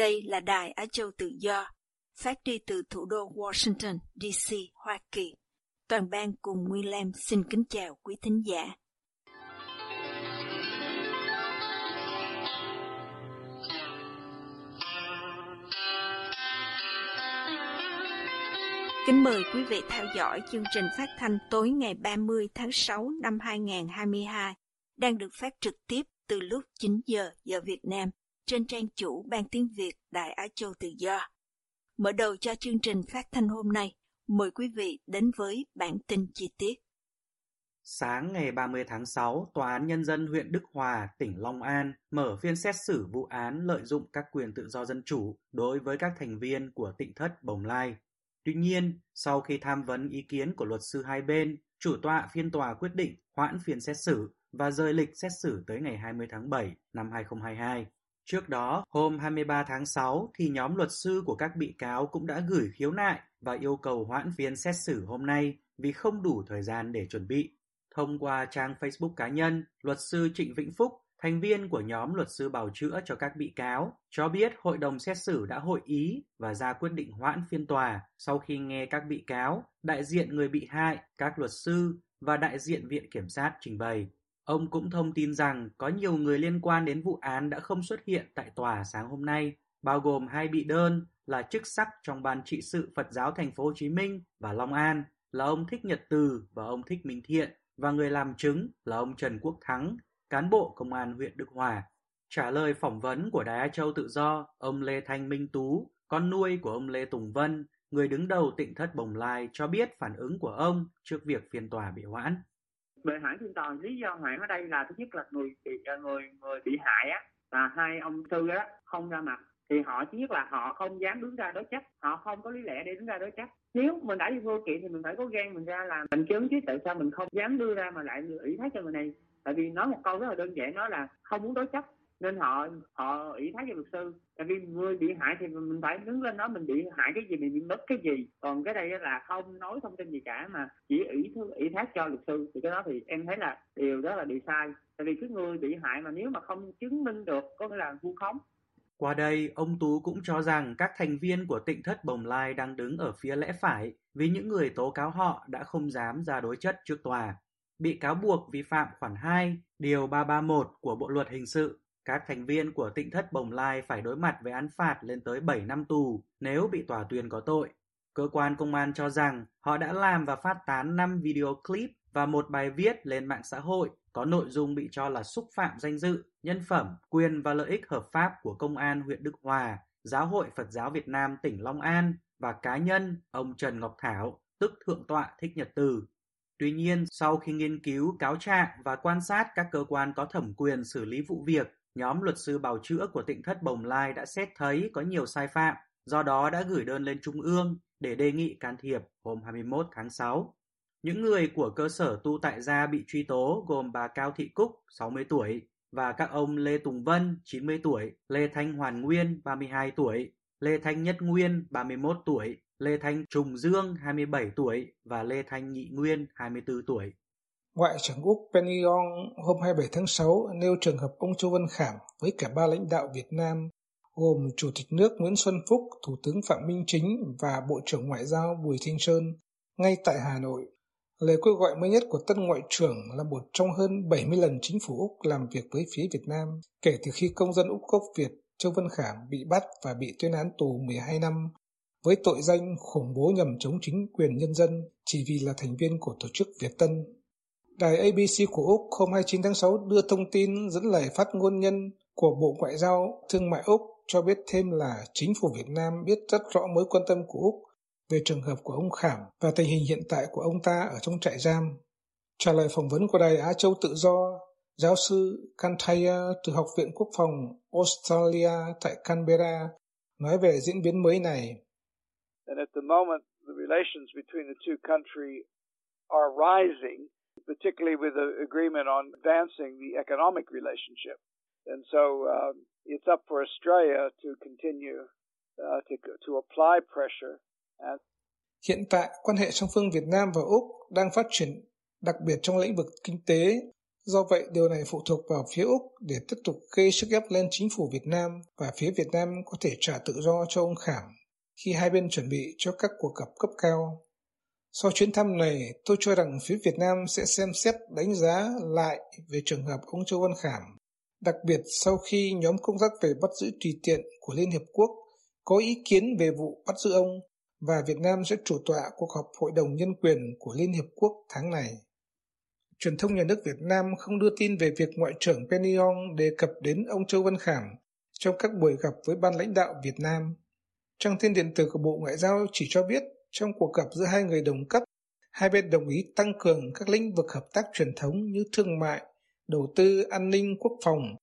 Đây là Đài Á Châu Tự Do, phát đi từ thủ đô Washington, D.C., Hoa Kỳ. Toàn ban cùng William xin kính chào quý thính giả. Kính mời quý vị theo dõi chương trình phát thanh tối ngày 30 tháng 6 năm 2022 đang được phát trực tiếp từ lúc 9 giờ giờ Việt Nam trên trang chủ Ban Tiếng Việt Đại Á Châu Tự Do. Mở đầu cho chương trình phát thanh hôm nay, mời quý vị đến với bản tin chi tiết. Sáng ngày 30 tháng 6, Tòa án Nhân dân huyện Đức Hòa, tỉnh Long An mở phiên xét xử vụ án lợi dụng các quyền tự do dân chủ đối với các thành viên của tỉnh thất Bồng Lai. Tuy nhiên, sau khi tham vấn ý kiến của luật sư hai bên, chủ tọa phiên tòa quyết định hoãn phiên xét xử và rời lịch xét xử tới ngày 20 tháng 7 năm 2022. Trước đó, hôm 23 tháng 6 thì nhóm luật sư của các bị cáo cũng đã gửi khiếu nại và yêu cầu hoãn phiên xét xử hôm nay vì không đủ thời gian để chuẩn bị. Thông qua trang Facebook cá nhân, luật sư Trịnh Vĩnh Phúc, thành viên của nhóm luật sư bào chữa cho các bị cáo, cho biết hội đồng xét xử đã hội ý và ra quyết định hoãn phiên tòa sau khi nghe các bị cáo, đại diện người bị hại, các luật sư và đại diện viện kiểm sát trình bày. Ông cũng thông tin rằng có nhiều người liên quan đến vụ án đã không xuất hiện tại tòa sáng hôm nay, bao gồm hai bị đơn là chức sắc trong ban trị sự Phật giáo thành phố Hồ Chí Minh và Long An là ông Thích Nhật Từ và ông Thích Minh Thiện và người làm chứng là ông Trần Quốc Thắng, cán bộ công an huyện Đức Hòa. Trả lời phỏng vấn của Đài Á Châu Tự Do, ông Lê Thanh Minh Tú, con nuôi của ông Lê Tùng Vân, người đứng đầu tỉnh thất Bồng Lai cho biết phản ứng của ông trước việc phiên tòa bị hoãn về hoãn phiên tòa lý do hoãn ở đây là thứ nhất là người bị à, người người bị hại á, là hai ông tư á, không ra mặt. Thì họ, thứ nhất là họ không dám đứng ra đối chất, họ không có lý lẽ để đứng ra đối chất. Nếu mình đã đi vô kiện thì mình phải có gan mình ra làm mình chứng, chứ tại sao mình không dám đưa ra mà lại ủy thác cho người này? Tại vì nói một câu rất là đơn giản đó là không muốn đối chất nên họ họ ủy thác cho luật sư. Tại vì người bị hại thì mình phải đứng lên nói mình bị hại cái gì mình bị mất cái gì. Còn cái đây là không nói thông tin gì cả mà chỉ ủy ủy thác cho luật sư. Thì cái đó thì em thấy là điều đó là điều sai. Tại vì cái người bị hại mà nếu mà không chứng minh được có nghĩa là vu khống. Qua đây, ông Tú cũng cho rằng các thành viên của tịnh thất Bồng Lai đang đứng ở phía lẽ phải vì những người tố cáo họ đã không dám ra đối chất trước tòa. Bị cáo buộc vi phạm khoản 2, điều 331 của Bộ Luật Hình sự các thành viên của Tịnh thất Bồng Lai phải đối mặt với án phạt lên tới 7 năm tù nếu bị tòa tuyên có tội. Cơ quan công an cho rằng họ đã làm và phát tán 5 video clip và một bài viết lên mạng xã hội có nội dung bị cho là xúc phạm danh dự, nhân phẩm, quyền và lợi ích hợp pháp của Công an huyện Đức Hòa, Giáo hội Phật giáo Việt Nam tỉnh Long An và cá nhân ông Trần Ngọc Thảo, tức Thượng tọa Thích Nhật Từ. Tuy nhiên, sau khi nghiên cứu cáo trạng và quan sát các cơ quan có thẩm quyền xử lý vụ việc, Nhóm luật sư bào chữa của tỉnh thất Bồng Lai đã xét thấy có nhiều sai phạm, do đó đã gửi đơn lên Trung ương để đề nghị can thiệp hôm 21 tháng 6. Những người của cơ sở tu tại gia bị truy tố gồm bà Cao Thị Cúc, 60 tuổi, và các ông Lê Tùng Vân, 90 tuổi, Lê Thanh Hoàn Nguyên, 32 tuổi, Lê Thanh Nhất Nguyên, 31 tuổi, Lê Thanh Trùng Dương, 27 tuổi và Lê Thanh Nhị Nguyên, 24 tuổi. Ngoại trưởng Úc Penny Yong hôm 27 tháng 6 nêu trường hợp ông Châu Văn Khảm với cả ba lãnh đạo Việt Nam gồm Chủ tịch nước Nguyễn Xuân Phúc, Thủ tướng Phạm Minh Chính và Bộ trưởng Ngoại giao Bùi Thanh Sơn ngay tại Hà Nội. Lời kêu gọi mới nhất của tân ngoại trưởng là một trong hơn 70 lần chính phủ Úc làm việc với phía Việt Nam kể từ khi công dân Úc gốc Việt Châu Văn Khảm bị bắt và bị tuyên án tù 12 năm với tội danh khủng bố nhằm chống chính quyền nhân dân chỉ vì là thành viên của tổ chức Việt Tân Đài ABC của Úc hôm 29 tháng 6 đưa thông tin dẫn lời phát ngôn nhân của Bộ Ngoại giao Thương mại Úc cho biết thêm là chính phủ Việt Nam biết rất rõ mối quan tâm của Úc về trường hợp của ông Khảm và tình hình hiện tại của ông ta ở trong trại giam. Trả lời phỏng vấn của Đài Á Châu Tự Do, Giáo sư Kantaya từ Học viện Quốc phòng Australia tại Canberra nói về diễn biến mới này. And at the moment, the relations between the two countries are rising, particularly with the agreement on advancing the economic relationship. And so um, it's up for Australia to continue uh, to, to apply pressure. And Hiện tại, quan hệ song phương Việt Nam và Úc đang phát triển, đặc biệt trong lĩnh vực kinh tế. Do vậy, điều này phụ thuộc vào phía Úc để tiếp tục gây sức ép lên chính phủ Việt Nam và phía Việt Nam có thể trả tự do cho ông Khảm khi hai bên chuẩn bị cho các cuộc gặp cấp cao. Sau chuyến thăm này, tôi cho rằng phía Việt Nam sẽ xem xét đánh giá lại về trường hợp ông Châu Văn Khảm, đặc biệt sau khi nhóm công tác về bắt giữ tùy tiện của Liên Hiệp Quốc có ý kiến về vụ bắt giữ ông và Việt Nam sẽ chủ tọa cuộc họp Hội đồng Nhân quyền của Liên Hiệp Quốc tháng này. Truyền thông nhà nước Việt Nam không đưa tin về việc Ngoại trưởng Penny Yong đề cập đến ông Châu Văn Khảm trong các buổi gặp với ban lãnh đạo Việt Nam. Trang tin điện tử của Bộ Ngoại giao chỉ cho biết trong cuộc gặp giữa hai người đồng cấp, hai bên đồng ý tăng cường các lĩnh vực hợp tác truyền thống như thương mại, đầu tư, an ninh, quốc phòng,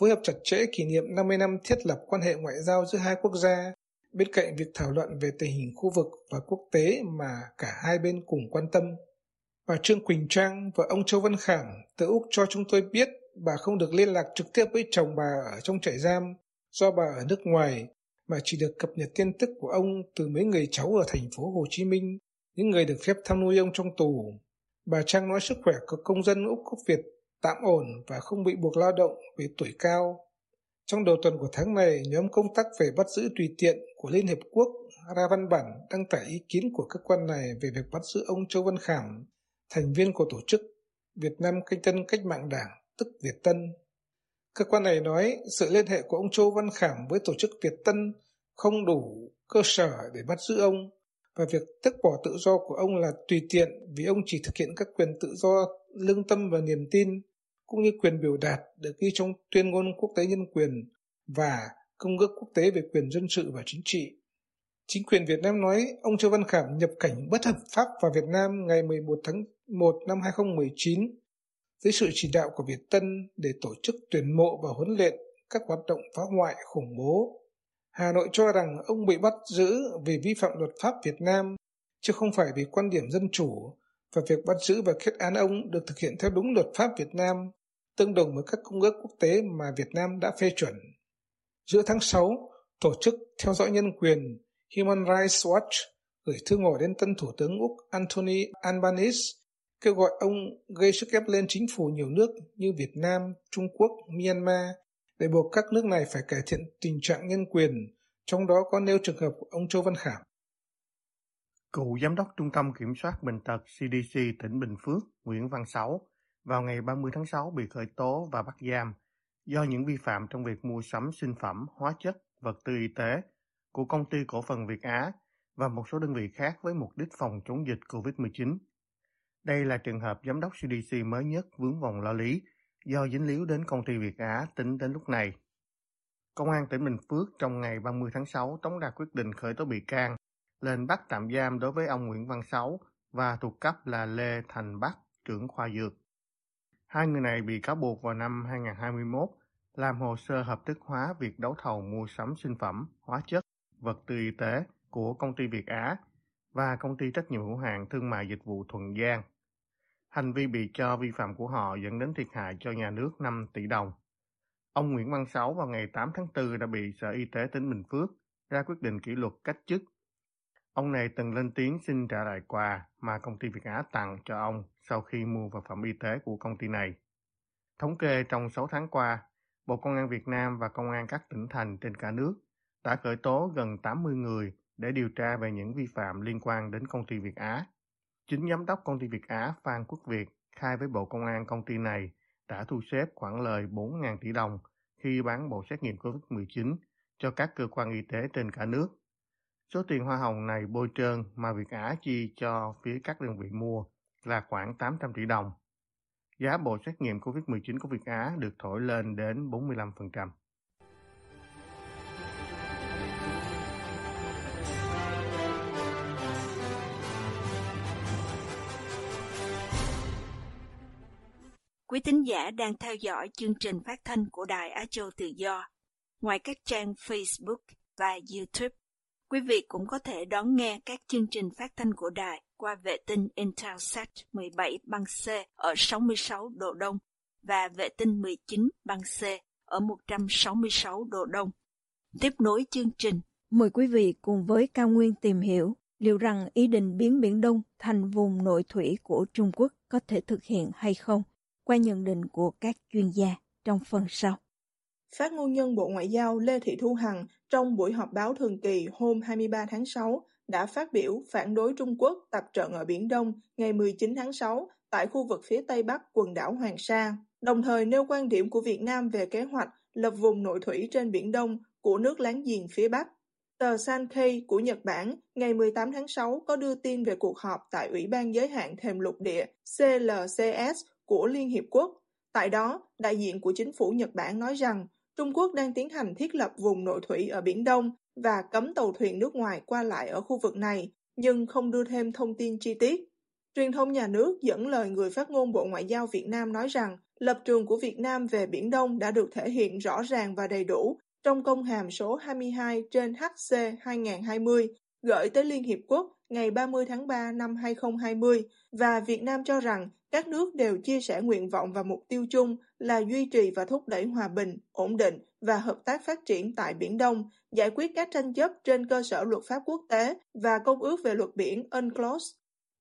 phối hợp chặt chẽ kỷ niệm 50 năm thiết lập quan hệ ngoại giao giữa hai quốc gia, bên cạnh việc thảo luận về tình hình khu vực và quốc tế mà cả hai bên cùng quan tâm. Bà Trương Quỳnh Trang và ông Châu Văn Khảm từ Úc cho chúng tôi biết bà không được liên lạc trực tiếp với chồng bà ở trong trại giam do bà ở nước ngoài mà chỉ được cập nhật tin tức của ông từ mấy người cháu ở thành phố Hồ Chí Minh, những người được phép thăm nuôi ông trong tù. Bà Trang nói sức khỏe của công dân Úc quốc Việt tạm ổn và không bị buộc lao động vì tuổi cao. Trong đầu tuần của tháng này, nhóm công tác về bắt giữ tùy tiện của Liên Hiệp Quốc ra văn bản đăng tải ý kiến của cơ quan này về việc bắt giữ ông Châu Văn Khảm, thành viên của tổ chức Việt Nam Canh Tân Cách mạng Đảng, tức Việt Tân. Cơ quan này nói sự liên hệ của ông Châu Văn Khảm với tổ chức Việt Tân không đủ cơ sở để bắt giữ ông, và việc tước bỏ tự do của ông là tùy tiện vì ông chỉ thực hiện các quyền tự do, lương tâm và niềm tin, cũng như quyền biểu đạt được ghi trong tuyên ngôn quốc tế nhân quyền và công ước quốc tế về quyền dân sự và chính trị. Chính quyền Việt Nam nói ông Châu Văn Khảm nhập cảnh bất hợp pháp vào Việt Nam ngày 11 tháng 1 năm 2019 dưới sự chỉ đạo của Việt Tân để tổ chức tuyển mộ và huấn luyện các hoạt động phá hoại khủng bố. Hà Nội cho rằng ông bị bắt giữ vì vi phạm luật pháp Việt Nam, chứ không phải vì quan điểm dân chủ, và việc bắt giữ và kết án ông được thực hiện theo đúng luật pháp Việt Nam, tương đồng với các công ước quốc tế mà Việt Nam đã phê chuẩn. Giữa tháng 6, Tổ chức Theo dõi Nhân quyền Human Rights Watch gửi thư ngỏ đến tân Thủ tướng Úc Anthony Albanese kêu gọi ông gây sức ép lên chính phủ nhiều nước như Việt Nam, Trung Quốc, Myanmar để buộc các nước này phải cải thiện tình trạng nhân quyền, trong đó có nêu trường hợp của ông Châu Văn Khảm. Cựu Giám đốc Trung tâm Kiểm soát Bệnh tật CDC tỉnh Bình Phước Nguyễn Văn Sáu vào ngày 30 tháng 6 bị khởi tố và bắt giam do những vi phạm trong việc mua sắm sinh phẩm, hóa chất, vật tư y tế của công ty cổ phần Việt Á và một số đơn vị khác với mục đích phòng chống dịch COVID-19. Đây là trường hợp giám đốc CDC mới nhất vướng vòng lo lý do dính líu đến công ty Việt Á tính đến lúc này. Công an tỉnh Bình Phước trong ngày 30 tháng 6 tống đạt quyết định khởi tố bị can, lên bắt tạm giam đối với ông Nguyễn Văn Sáu và thuộc cấp là Lê Thành Bắc, trưởng khoa dược. Hai người này bị cáo buộc vào năm 2021 làm hồ sơ hợp thức hóa việc đấu thầu mua sắm sinh phẩm, hóa chất, vật tư y tế của công ty Việt Á và công ty trách nhiệm hữu hạn thương mại dịch vụ Thuận Giang. Hành vi bị cho vi phạm của họ dẫn đến thiệt hại cho nhà nước 5 tỷ đồng. Ông Nguyễn Văn Sáu vào ngày 8 tháng 4 đã bị Sở Y tế tỉnh Bình Phước ra quyết định kỷ luật cách chức. Ông này từng lên tiếng xin trả lại quà mà công ty Việt Á tặng cho ông sau khi mua vật phẩm y tế của công ty này. Thống kê trong 6 tháng qua, Bộ Công an Việt Nam và Công an các tỉnh thành trên cả nước đã khởi tố gần 80 người để điều tra về những vi phạm liên quan đến công ty Việt Á. Chính giám đốc công ty Việt Á Phan Quốc Việt khai với Bộ Công an công ty này đã thu xếp khoản lời 4.000 tỷ đồng khi bán bộ xét nghiệm COVID-19 cho các cơ quan y tế trên cả nước. Số tiền hoa hồng này bôi trơn mà Việt Á chi cho phía các đơn vị mua là khoảng 800 tỷ đồng. Giá bộ xét nghiệm COVID-19 của Việt Á được thổi lên đến 45%. Quý tín giả đang theo dõi chương trình phát thanh của Đài Á Châu Tự Do. Ngoài các trang Facebook và YouTube, quý vị cũng có thể đón nghe các chương trình phát thanh của đài qua vệ tinh Intelsat 17 băng C ở 66 độ Đông và vệ tinh 19 băng C ở 166 độ Đông. Tiếp nối chương trình, mời quý vị cùng với Cao Nguyên tìm hiểu liệu rằng ý định biến Biển Đông thành vùng nội thủy của Trung Quốc có thể thực hiện hay không, qua nhận định của các chuyên gia trong phần sau. Phát ngôn nhân Bộ Ngoại giao Lê Thị Thu Hằng trong buổi họp báo thường kỳ hôm 23 tháng 6 đã phát biểu phản đối Trung Quốc tập trận ở Biển Đông ngày 19 tháng 6 tại khu vực phía Tây Bắc quần đảo Hoàng Sa, đồng thời nêu quan điểm của Việt Nam về kế hoạch lập vùng nội thủy trên Biển Đông của nước láng giềng phía Bắc. Tờ Sankei của Nhật Bản ngày 18 tháng 6 có đưa tin về cuộc họp tại Ủy ban Giới hạn Thềm lục địa CLCS của Liên Hiệp Quốc. Tại đó, đại diện của chính phủ Nhật Bản nói rằng Trung Quốc đang tiến hành thiết lập vùng nội thủy ở Biển Đông và cấm tàu thuyền nước ngoài qua lại ở khu vực này, nhưng không đưa thêm thông tin chi tiết. Truyền thông nhà nước dẫn lời người phát ngôn Bộ Ngoại giao Việt Nam nói rằng lập trường của Việt Nam về Biển Đông đã được thể hiện rõ ràng và đầy đủ trong công hàm số 22 trên HC 2020 gửi tới Liên Hiệp Quốc ngày 30 tháng 3 năm 2020 và Việt Nam cho rằng các nước đều chia sẻ nguyện vọng và mục tiêu chung là duy trì và thúc đẩy hòa bình, ổn định và hợp tác phát triển tại Biển Đông, giải quyết các tranh chấp trên cơ sở luật pháp quốc tế và Công ước về luật biển UNCLOS.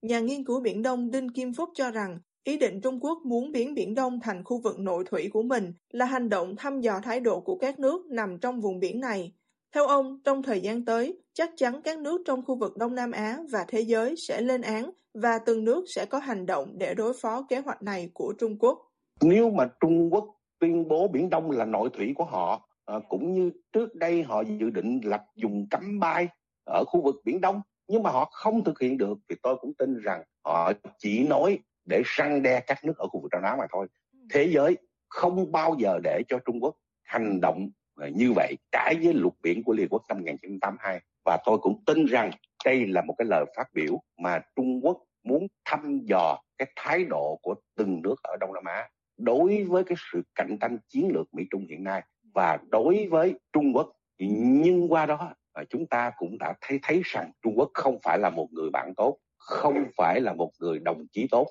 Nhà nghiên cứu Biển Đông Đinh Kim Phúc cho rằng ý định Trung Quốc muốn biến Biển Đông thành khu vực nội thủy của mình là hành động thăm dò thái độ của các nước nằm trong vùng biển này. Theo ông, trong thời gian tới, chắc chắn các nước trong khu vực Đông Nam Á và thế giới sẽ lên án và từng nước sẽ có hành động để đối phó kế hoạch này của Trung Quốc. Nếu mà Trung Quốc tuyên bố Biển Đông là nội thủy của họ, à, cũng như trước đây họ dự định lập dùng cấm bay ở khu vực Biển Đông, nhưng mà họ không thực hiện được thì tôi cũng tin rằng họ chỉ nói để răng đe các nước ở khu vực Đông Nam mà thôi. Thế giới không bao giờ để cho Trung Quốc hành động Ờ, như vậy trái với luật biển của Liên Quốc năm 1982 và tôi cũng tin rằng đây là một cái lời phát biểu mà Trung Quốc muốn thăm dò cái thái độ của từng nước ở Đông Nam Á đối với cái sự cạnh tranh chiến lược Mỹ Trung hiện nay và đối với Trung Quốc nhưng qua đó ờ, chúng ta cũng đã thấy thấy rằng Trung Quốc không phải là một người bạn tốt, không phải là một người đồng chí tốt.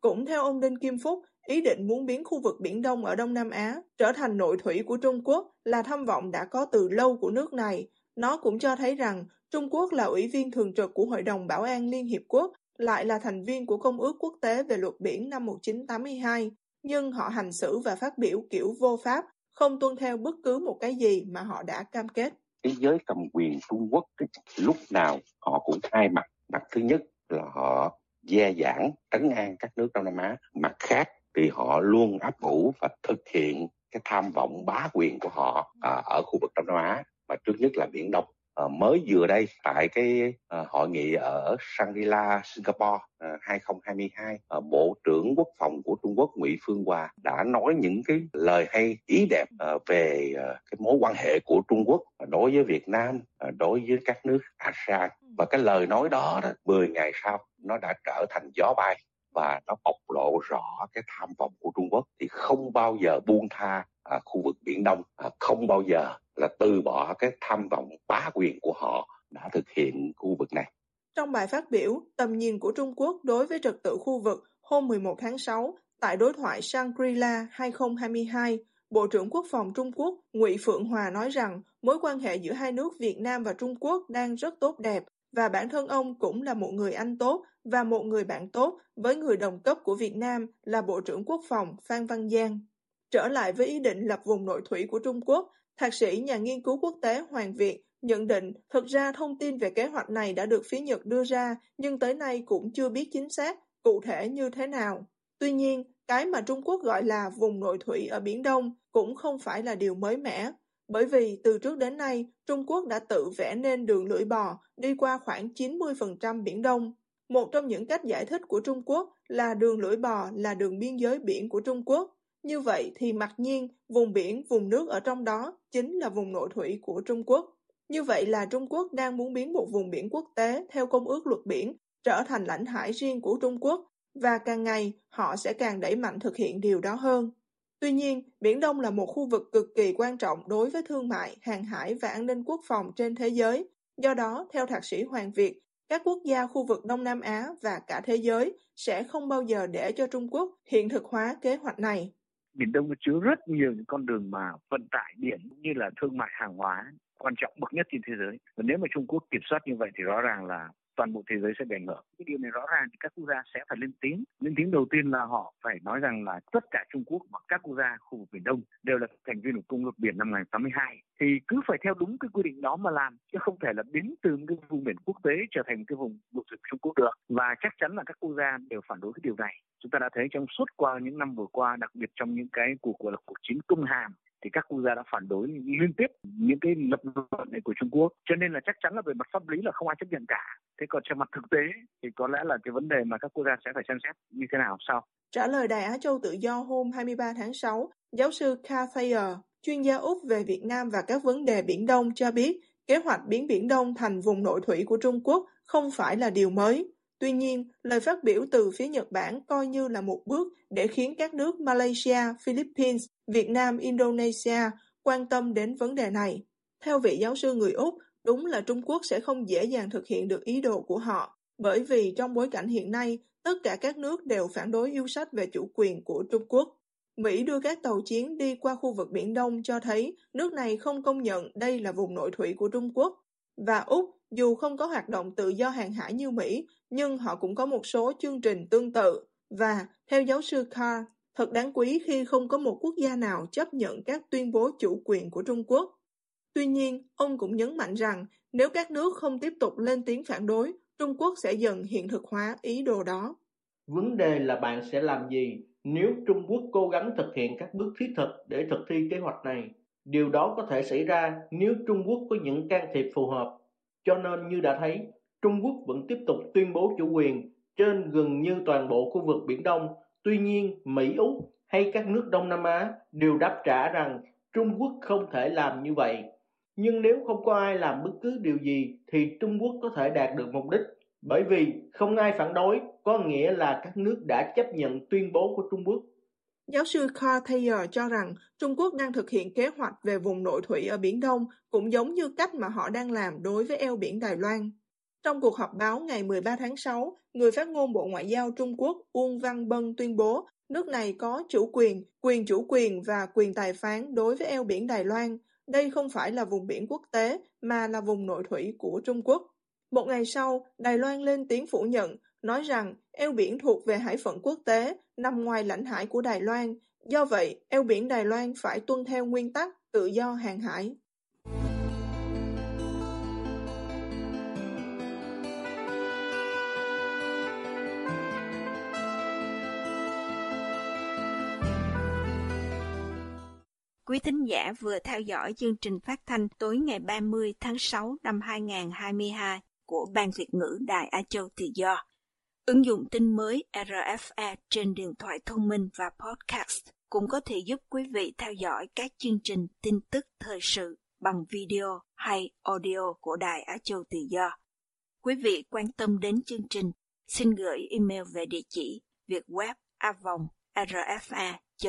Cũng theo ông Đinh Kim Phúc, ý định muốn biến khu vực Biển Đông ở Đông Nam Á trở thành nội thủy của Trung Quốc là tham vọng đã có từ lâu của nước này. Nó cũng cho thấy rằng Trung Quốc là ủy viên thường trực của Hội đồng Bảo an Liên Hiệp Quốc, lại là thành viên của Công ước Quốc tế về luật biển năm 1982, nhưng họ hành xử và phát biểu kiểu vô pháp, không tuân theo bất cứ một cái gì mà họ đã cam kết. Thế giới cầm quyền Trung Quốc lúc nào họ cũng hai mặt. Mặt thứ nhất là họ gia dãn trấn an các nước Đông Nam Á. Mặt khác thì họ luôn áp ủ và thực hiện cái tham vọng bá quyền của họ à, ở khu vực Đông Nam Á mà trước nhất là Biển Đông. À, mới vừa đây tại cái à, hội nghị ở Shangri-La, Singapore à, 2022, à, Bộ trưởng Quốc phòng của Trung Quốc Ngụy Phương Hòa đã nói những cái lời hay ý đẹp à, về à, cái mối quan hệ của Trung Quốc đối với Việt Nam, à, đối với các nước ASEAN và cái lời nói đó, đó 10 ngày sau nó đã trở thành gió bay và nó bộc lộ rõ cái tham vọng của Trung Quốc thì không bao giờ buông tha à, khu vực Biển Đông, à, không bao giờ là từ bỏ cái tham vọng bá quyền của họ đã thực hiện khu vực này. Trong bài phát biểu, tầm nhìn của Trung Quốc đối với trật tự khu vực hôm 11 tháng 6 tại đối thoại Shangri-La 2022, Bộ trưởng Quốc phòng Trung Quốc Ngụy Phượng Hòa nói rằng mối quan hệ giữa hai nước Việt Nam và Trung Quốc đang rất tốt đẹp và bản thân ông cũng là một người anh tốt và một người bạn tốt với người đồng cấp của Việt Nam là Bộ trưởng Quốc phòng Phan Văn Giang. Trở lại với ý định lập vùng nội thủy của Trung Quốc, Thạc sĩ nhà nghiên cứu quốc tế Hoàng Việt nhận định thực ra thông tin về kế hoạch này đã được phía Nhật đưa ra nhưng tới nay cũng chưa biết chính xác, cụ thể như thế nào. Tuy nhiên, cái mà Trung Quốc gọi là vùng nội thủy ở Biển Đông cũng không phải là điều mới mẻ. Bởi vì từ trước đến nay, Trung Quốc đã tự vẽ nên đường lưỡi bò đi qua khoảng 90% Biển Đông. Một trong những cách giải thích của Trung Quốc là đường lưỡi bò là đường biên giới biển của Trung Quốc. Như vậy thì mặc nhiên, vùng biển, vùng nước ở trong đó chính là vùng nội thủy của Trung Quốc. Như vậy là Trung Quốc đang muốn biến một vùng biển quốc tế theo Công ước Luật Biển trở thành lãnh hải riêng của Trung Quốc và càng ngày họ sẽ càng đẩy mạnh thực hiện điều đó hơn. Tuy nhiên, Biển Đông là một khu vực cực kỳ quan trọng đối với thương mại, hàng hải và an ninh quốc phòng trên thế giới. Do đó, theo Thạc sĩ Hoàng Việt, các quốc gia khu vực Đông Nam Á và cả thế giới sẽ không bao giờ để cho Trung Quốc hiện thực hóa kế hoạch này. Biển Đông chứa rất nhiều những con đường mà vận tải biển như là thương mại hàng hóa quan trọng bậc nhất trên thế giới. Và nếu mà Trung Quốc kiểm soát như vậy thì rõ ràng là toàn bộ thế giới sẽ bị ảnh hưởng. Cái điều này rõ ràng thì các quốc gia sẽ phải lên tiếng. Lên tiếng đầu tiên là họ phải nói rằng là tất cả Trung Quốc và các quốc gia khu vực Biển Đông đều là thành viên của Công ước Biển năm 1982. Thì cứ phải theo đúng cái quy định đó mà làm, chứ không thể là biến từ cái vùng biển quốc tế trở thành cái vùng bộ rừng Trung Quốc được. Và chắc chắn là các quốc gia đều phản đối cái điều này. Chúng ta đã thấy trong suốt qua những năm vừa qua, đặc biệt trong những cái cuộc gọi là cuộc chiến công hàm thì các quốc gia đã phản đối liên tiếp những cái lập luận này của Trung Quốc. Cho nên là chắc chắn là về mặt pháp lý là không ai chấp nhận cả. Thế còn trên mặt thực tế thì có lẽ là cái vấn đề mà các quốc gia sẽ phải xem xét như thế nào sau. Trả lời Đài Á Châu Tự Do hôm 23 tháng 6, giáo sư Carl chuyên gia Úc về Việt Nam và các vấn đề Biển Đông cho biết kế hoạch biến Biển Đông thành vùng nội thủy của Trung Quốc không phải là điều mới. Tuy nhiên, lời phát biểu từ phía Nhật Bản coi như là một bước để khiến các nước Malaysia, Philippines, Việt Nam, Indonesia quan tâm đến vấn đề này. Theo vị giáo sư người Úc, đúng là Trung Quốc sẽ không dễ dàng thực hiện được ý đồ của họ, bởi vì trong bối cảnh hiện nay, tất cả các nước đều phản đối yêu sách về chủ quyền của Trung Quốc. Mỹ đưa các tàu chiến đi qua khu vực Biển Đông cho thấy nước này không công nhận đây là vùng nội thủy của Trung Quốc. Và Úc, dù không có hoạt động tự do hàng hải như Mỹ, nhưng họ cũng có một số chương trình tương tự. Và, theo giáo sư Carr, thật đáng quý khi không có một quốc gia nào chấp nhận các tuyên bố chủ quyền của Trung Quốc. Tuy nhiên, ông cũng nhấn mạnh rằng nếu các nước không tiếp tục lên tiếng phản đối, Trung Quốc sẽ dần hiện thực hóa ý đồ đó. Vấn đề là bạn sẽ làm gì nếu Trung Quốc cố gắng thực hiện các bước thiết thực để thực thi kế hoạch này. Điều đó có thể xảy ra nếu Trung Quốc có những can thiệp phù hợp. Cho nên như đã thấy, Trung Quốc vẫn tiếp tục tuyên bố chủ quyền trên gần như toàn bộ khu vực Biển Đông. Tuy nhiên, Mỹ, Úc hay các nước Đông Nam Á đều đáp trả rằng Trung Quốc không thể làm như vậy. Nhưng nếu không có ai làm bất cứ điều gì thì Trung Quốc có thể đạt được mục đích. Bởi vì không ai phản đối có nghĩa là các nước đã chấp nhận tuyên bố của Trung Quốc. Giáo sư Carl Thayer cho rằng Trung Quốc đang thực hiện kế hoạch về vùng nội thủy ở Biển Đông cũng giống như cách mà họ đang làm đối với eo biển Đài Loan. Trong cuộc họp báo ngày 13 tháng 6, người phát ngôn Bộ Ngoại giao Trung Quốc Uông Văn Bân tuyên bố nước này có chủ quyền, quyền chủ quyền và quyền tài phán đối với eo biển Đài Loan. Đây không phải là vùng biển quốc tế mà là vùng nội thủy của Trung Quốc. Một ngày sau, Đài Loan lên tiếng phủ nhận, nói rằng eo biển thuộc về hải phận quốc tế, nằm ngoài lãnh hải của Đài Loan. Do vậy, eo biển Đài Loan phải tuân theo nguyên tắc tự do hàng hải. Quý thính giả vừa theo dõi chương trình phát thanh tối ngày 30 tháng 6 năm 2022 của Ban Việt ngữ Đài Á Châu Tự Do. Ứng dụng tin mới RFA trên điện thoại thông minh và podcast cũng có thể giúp quý vị theo dõi các chương trình tin tức thời sự bằng video hay audio của Đài Á Châu Tự Do. Quý vị quan tâm đến chương trình, xin gửi email về địa chỉ vietweb avong rfa.org.